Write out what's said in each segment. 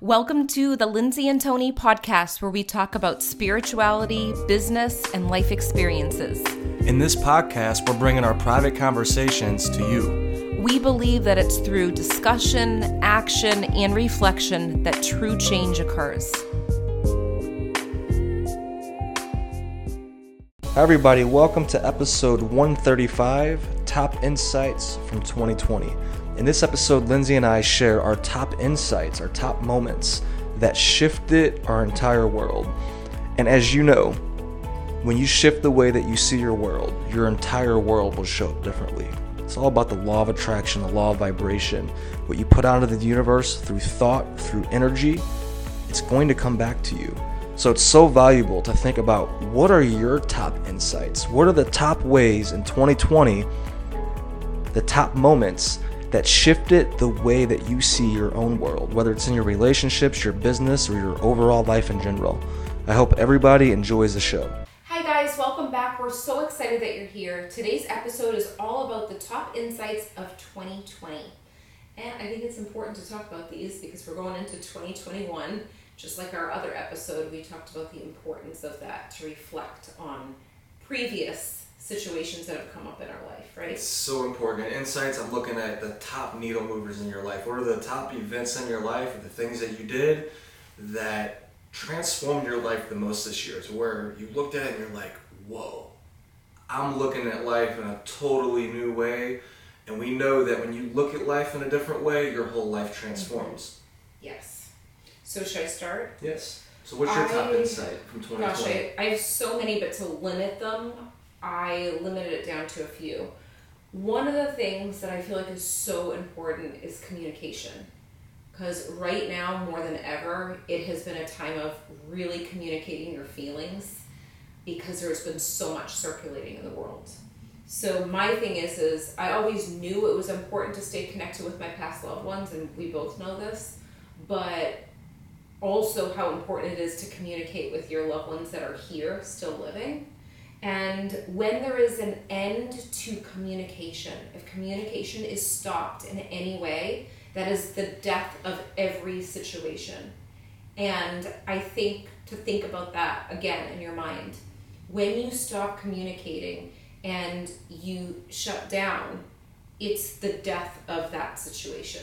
Welcome to the Lindsay and Tony podcast, where we talk about spirituality, business, and life experiences. In this podcast, we're bringing our private conversations to you. We believe that it's through discussion, action, and reflection that true change occurs. Hi, everybody. Welcome to episode 135 Top Insights from 2020. In this episode, Lindsay and I share our top insights, our top moments that shifted our entire world. And as you know, when you shift the way that you see your world, your entire world will show up differently. It's all about the law of attraction, the law of vibration. What you put out into the universe through thought, through energy, it's going to come back to you. So it's so valuable to think about what are your top insights? What are the top ways in 2020, the top moments that shifted the way that you see your own world, whether it's in your relationships, your business, or your overall life in general. I hope everybody enjoys the show. Hi, guys, welcome back. We're so excited that you're here. Today's episode is all about the top insights of 2020. And I think it's important to talk about these because we're going into 2021. Just like our other episode, we talked about the importance of that to reflect on previous situations that have come up in our life, right? It's so important. insights, I'm looking at the top needle movers in your life. What are the top events in your life or the things that you did that transformed your life the most this year? To where you looked at it and you're like, whoa, I'm looking at life in a totally new way. And we know that when you look at life in a different way, your whole life transforms. Mm-hmm. Yes. So should I start? Yes. So what's your top insight from 2020? Gosh, I, I have so many, but to limit them, I limited it down to a few. One of the things that I feel like is so important is communication. Because right now, more than ever, it has been a time of really communicating your feelings because there's been so much circulating in the world. So my thing is is I always knew it was important to stay connected with my past loved ones and we both know this, but also how important it is to communicate with your loved ones that are here still living. And when there is an end to communication, if communication is stopped in any way, that is the death of every situation. And I think to think about that again in your mind. When you stop communicating and you shut down, it's the death of that situation.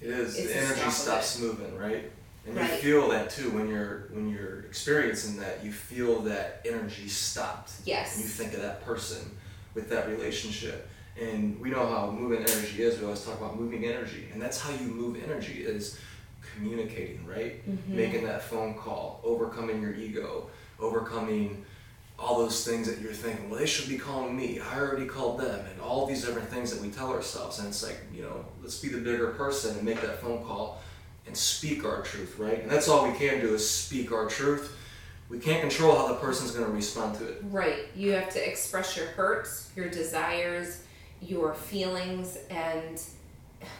It is. It's the the energy stops moving, right? And Right. you feel that too when you're when you're experiencing that. You feel that energy stopped. Yes. And you think of that person with that relationship. And we know how moving energy is. We always talk about moving energy, and that's how you move energy is communicating, right? Mm-hmm. Making that phone call, overcoming your ego, overcoming all those things that you're thinking, well, they should be calling me. I already called them, and all these different things that we tell ourselves. And it's like, you know, let's be the bigger person and make that phone call and speak our truth, right? And that's all we can do is speak our truth. We can't control how the person's going to respond to it. Right. You have to express your hurts, your desires, your feelings, and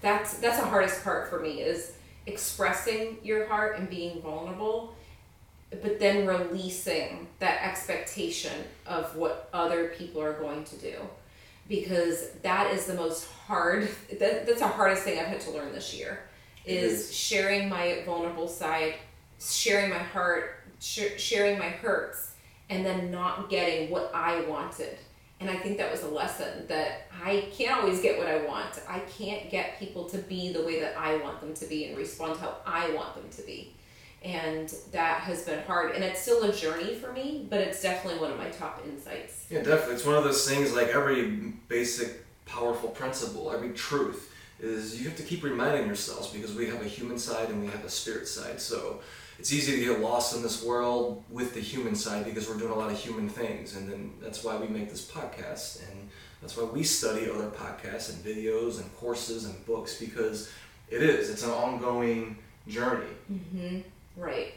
that's that's the hardest part for me is expressing your heart and being vulnerable, but then releasing that expectation of what other people are going to do. Because that is the most hard that, that's the hardest thing I've had to learn this year is sharing my vulnerable side, sharing my heart, sh- sharing my hurts, and then not getting what I wanted. And I think that was a lesson that I can't always get what I want. I can't get people to be the way that I want them to be and respond how I want them to be. And that has been hard. And it's still a journey for me, but it's definitely one of my top insights. Yeah, definitely. It's one of those things like every basic, powerful principle, every truth is you have to keep reminding yourselves because we have a human side and we have a spirit side. So it's easy to get lost in this world with the human side because we're doing a lot of human things. And then that's why we make this podcast. And that's why we study other podcasts and videos and courses and books because it is. It's an ongoing journey. Mm-hmm. Right.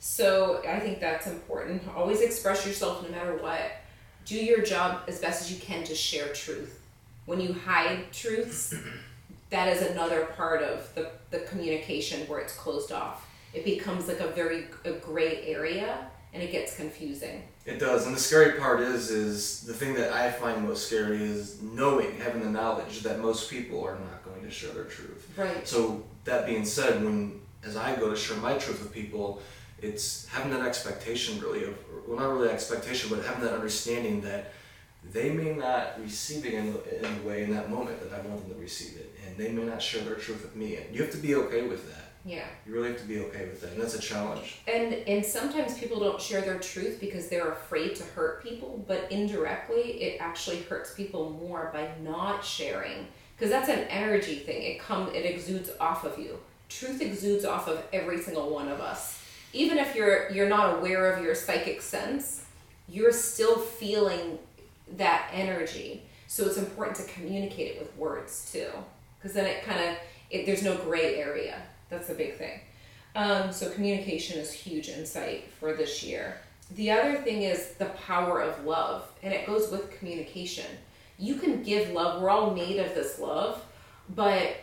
So I think that's important. Always express yourself no matter what. Do your job as best as you can to share truth. When you hide truths, that is another part of the, the communication where it's closed off. It becomes like a very a gray area and it gets confusing. It does, and the scary part is, is the thing that I find most scary is knowing, having the knowledge that most people are not going to share their truth. Right. So that being said, when as I go to share my truth with people, it's having that expectation really of, well, not really expectation, but having that understanding that they may not receive it in the, in the way in that moment that I want them to receive it, and they may not share their truth with me, and you have to be okay with that. Yeah. You really have to be okay with that, and that's a challenge. And and sometimes people don't share their truth because they're afraid to hurt people, but indirectly it actually hurts people more by not sharing because that's an energy thing. It comes it exudes off of you. Truth exudes off of every single one of us. Even if you're you're not aware of your psychic sense, you're still feeling that energy. So it's important to communicate it with words too, because then it kind of there's no gray area. That's the big thing. Um, so communication is huge insight for this year. The other thing is the power of love, and it goes with communication. You can give love. We're all made of this love, but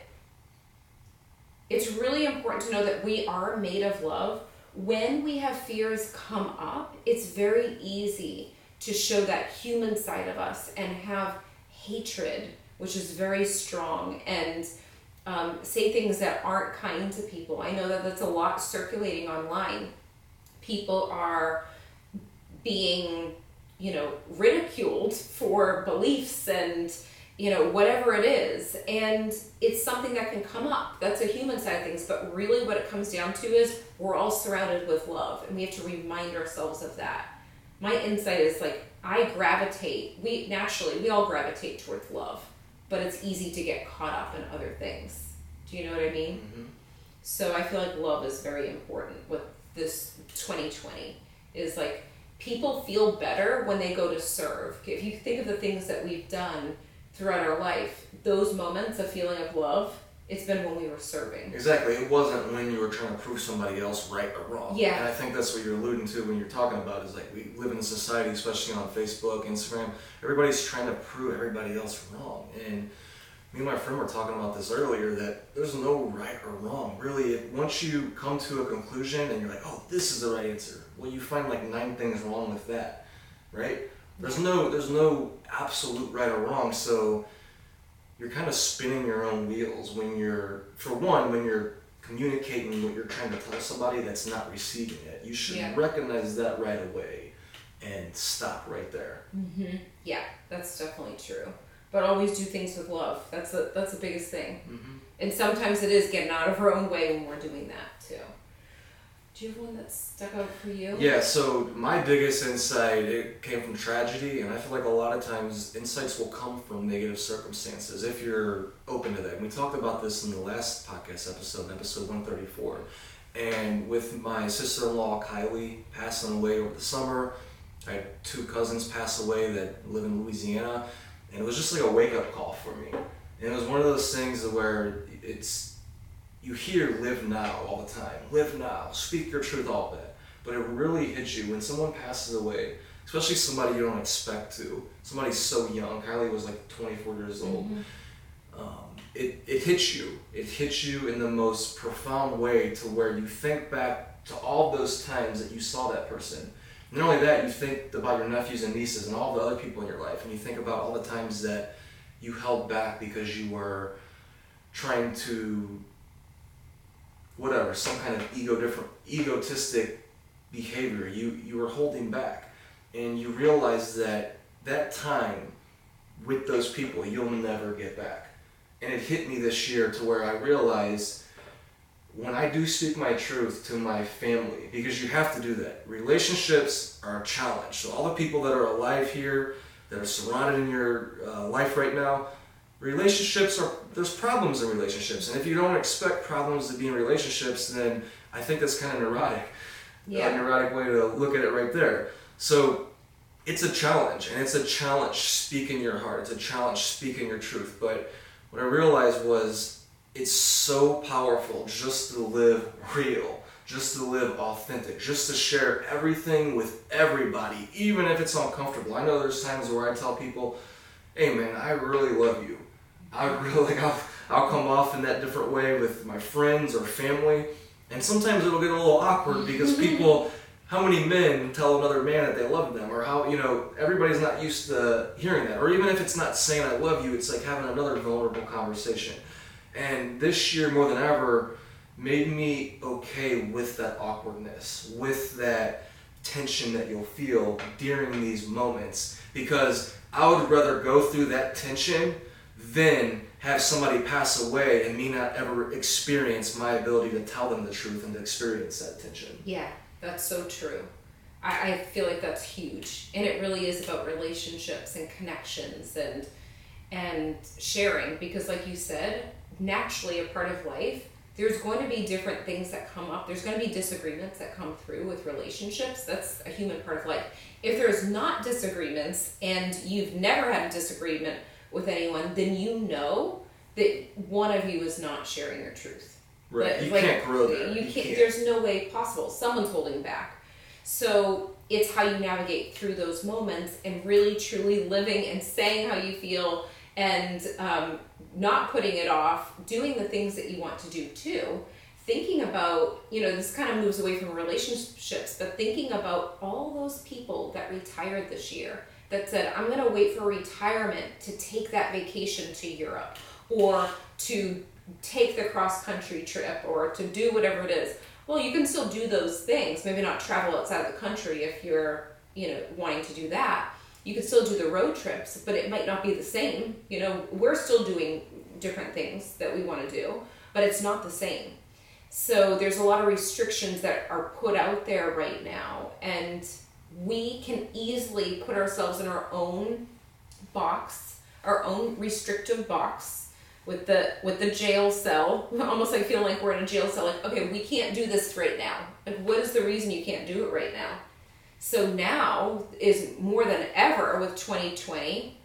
it's really important to know that we are made of love. When we have fears come up, it's very easy to show that human side of us and have hatred, which is very strong, and um, say things that aren't kind to people. I know that that's a lot circulating online. People are being, you know, ridiculed for beliefs and, you know, whatever it is. And it's something that can come up. That's a human side of things. But really, what it comes down to is we're all surrounded with love, and we have to remind ourselves of that. My insight is like, I gravitate, we naturally, we all gravitate towards love but it's easy to get caught up in other things. Do you know what I mean? Mm-hmm. So I feel like love is very important with this 2020 is like people feel better when they go to serve. If you think of the things that we've done throughout our life, those moments of feeling of love, it's been when we were serving. Exactly. It wasn't when you were trying to prove somebody else right or wrong. Yeah. And I think that's what you're alluding to when you're talking about is like we live in a society, especially on Facebook, Instagram, everybody's trying to prove everybody else wrong. And me and my friend were talking about this earlier that there's no right or wrong. Really, once you come to a conclusion and you're like, oh, this is the right answer, well, you find like nine things wrong with that, right? There's no, there's no absolute right or wrong. So you're kind of spinning your own wheels when you're, for one, when you're communicating what you're trying to tell somebody that's not receiving it. You should Yeah. recognize that right away and stop right there. Mm-hmm. Yeah, that's definitely true. But always do things with love. That's the that's the biggest thing. Mm-hmm. And sometimes it is getting out of our own way when we're doing that too. Do you have one that stuck out for you? Yeah, so my biggest insight it came from tragedy, and I feel like a lot of times insights will come from negative circumstances if you're open to that. We talked about this in the last podcast episode, episode one thirty four, and with my sister in law Kylie passing away over the summer, I had two cousins pass away that live in Louisiana, and it was just like a wake up call for me. And it was one of those things where it's you hear live now all the time. Live now, speak your truth, all that. But it really hits you when someone passes away, especially somebody you don't expect to. Somebody so young. Kylie was like 24 years old. Um, it, it hits you. It hits you in the most profound way to where you think back to all those times that you saw that person. Not only that, you think about your nephews and nieces and all the other people in your life, and you think about all the times that you held back because you were trying to whatever some kind of ego different egotistic behavior you you were holding back. And you realize that that time with those people you'll never get back. And it hit me this year to where i realized when i do speak my truth to my family because you have to do that relationships are a challenge. So all the people that are alive here that are surrounded in your uh, life right now relationships are there's problems in relationships and if you don't expect problems to be in relationships then i think that's kind of neurotic Yeah. a neurotic way to look at it right there. So it's a challenge and it's a challenge speaking your heart it's a challenge speaking your truth but what i realized was it's so powerful just to live real just to live authentic just to share everything with everybody even if it's uncomfortable. I know there's times where i tell people hey man i really love you I really, I'll, I'll come off in that different way with my friends or family. And sometimes it'll get a little awkward because mm-hmm. people, how many men tell another man that they love them? Or how, you know, everybody's not used to hearing that. Or even if it's not saying I love you, it's like having another vulnerable conversation. And this year, more than ever, made me okay with that awkwardness, with that tension that you'll feel during these moments. Because I would rather go through that tension than have somebody pass away and me not ever experience my ability to tell them the truth and to experience that tension. Yeah, that's so true. I, I feel like that's huge. And it really is about relationships and connections and and sharing because like you said, naturally a part of life there's going to be different things that come up. There's going to be disagreements that come through with relationships. That's a human part of life. If there's not disagreements and you've never had a disagreement with anyone, then you know that one of you is not sharing your truth. Right. But, you like, can't grow there. You, you can't, can't. There's no way possible. Someone's holding back. So it's how you navigate through those moments and really truly living and saying how you feel and um, not putting it off, doing the things that you want to do too. Thinking about, you know, this kind of moves away from relationships, but thinking about all those people that retired this year that said, I'm going to wait for retirement to take that vacation to Europe or to take the cross country trip or to do whatever it is. Well, you can still do those things, maybe not travel outside of the country if you're, you know, wanting to do that you can still do the road trips, but it might not be the same. You know, we're still doing different things that we want to do, but it's not the same. So there's a lot of restrictions that are put out there right now, and we can easily put ourselves in our own box, our own restrictive box with the with the jail cell. Almost like feeling like we're in a jail cell. Like, okay, we can't do this right now. Like, what is the reason you can't do it right now? So now is more than ever with 2020.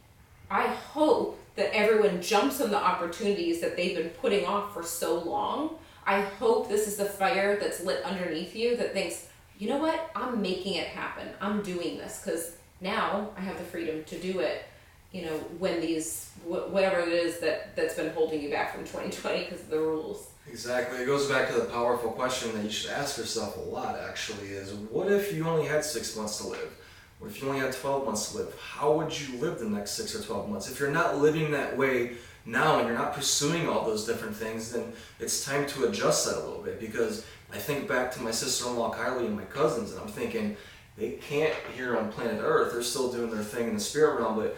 I hope that everyone jumps on the opportunities that they've been putting off for so long. I hope this is the fire that's lit underneath you that thinks, you know what, I'm making it happen. I'm doing this because now I have the freedom to do it. You know, when these whatever it is that that's been holding you back from 2020 because of the rules. Exactly. It goes back to the powerful question that you should ask yourself a lot, actually, is what if you only had six months to live? What if you only had 12 months to live? How would you live the next six or 12 months? If you're not living that way now and you're not pursuing all those different things, then it's time to adjust that a little bit because I think back to my sister in law, Kylie, and my cousins, and I'm thinking, they can't here on planet Earth. They're still doing their thing in the spirit realm, but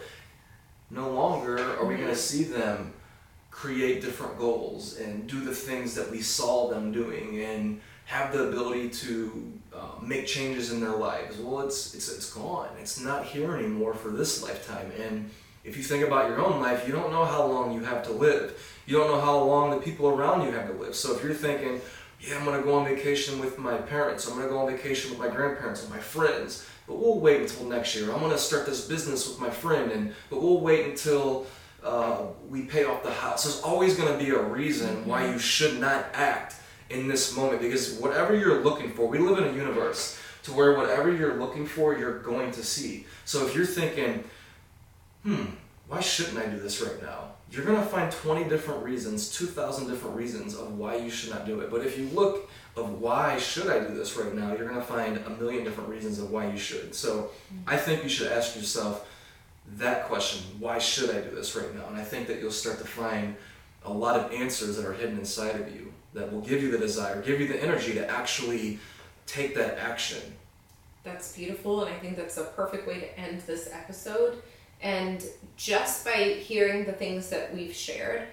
no longer are we going to see them create different goals and do the things that we saw them doing and have the ability to uh, make changes in their lives. Well, it's, it's, it's gone. It's not here anymore for this lifetime. And if you think about your own life, you don't know how long you have to live. You don't know how long the people around you have to live. So if you're thinking, yeah, I'm going to go on vacation with my parents, I'm going to go on vacation with my grandparents and my friends, but we'll wait until next year. I'm going to start this business with my friend, and but we'll wait until uh, we pay off the house. There's always going to be a reason why you should not act in this moment because whatever you're looking for, we live in a universe to where whatever you're looking for, you're going to see. So if you're thinking, hmm, why shouldn't I do this right now? You're to find 20 different reasons, 2,000 different reasons of why you should not do it. But if you look of why should I do this right now, you're to find a million different reasons of why you should. So I think you should ask yourself, that question, why should I do this right now? And I think that you'll start to find a lot of answers that are hidden inside of you that will give you the desire, give you the energy to actually take that action. That's beautiful, and I think that's a perfect way to end this episode. And just by hearing the things that we've shared,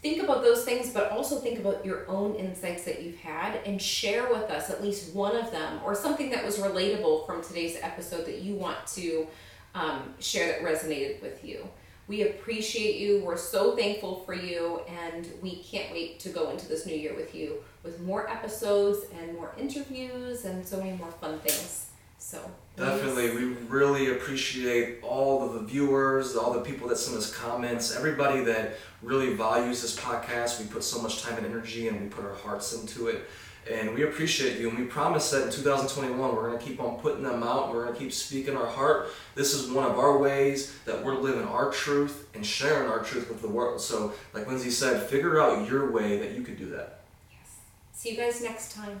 think about those things, but also think about your own insights that you've had and share with us at least one of them or something that was relatable from today's episode that you want to um, share that resonated with you. We appreciate you. We're so thankful for you, and we can't wait to go into this new year with you with more episodes and more interviews and so many more fun things. So definitely, we really appreciate all of the viewers, all the people that send us comments, everybody that really values this podcast. We put so much time and energy, and we put our hearts into it. And we appreciate you. And we promise that in 2021, we're going to keep on putting them out. We're going to keep speaking our heart. This is one of our ways that we're living our truth and sharing our truth with the world. So, like Lindsay said, figure out your way that you could do that. Yes. See you guys next time.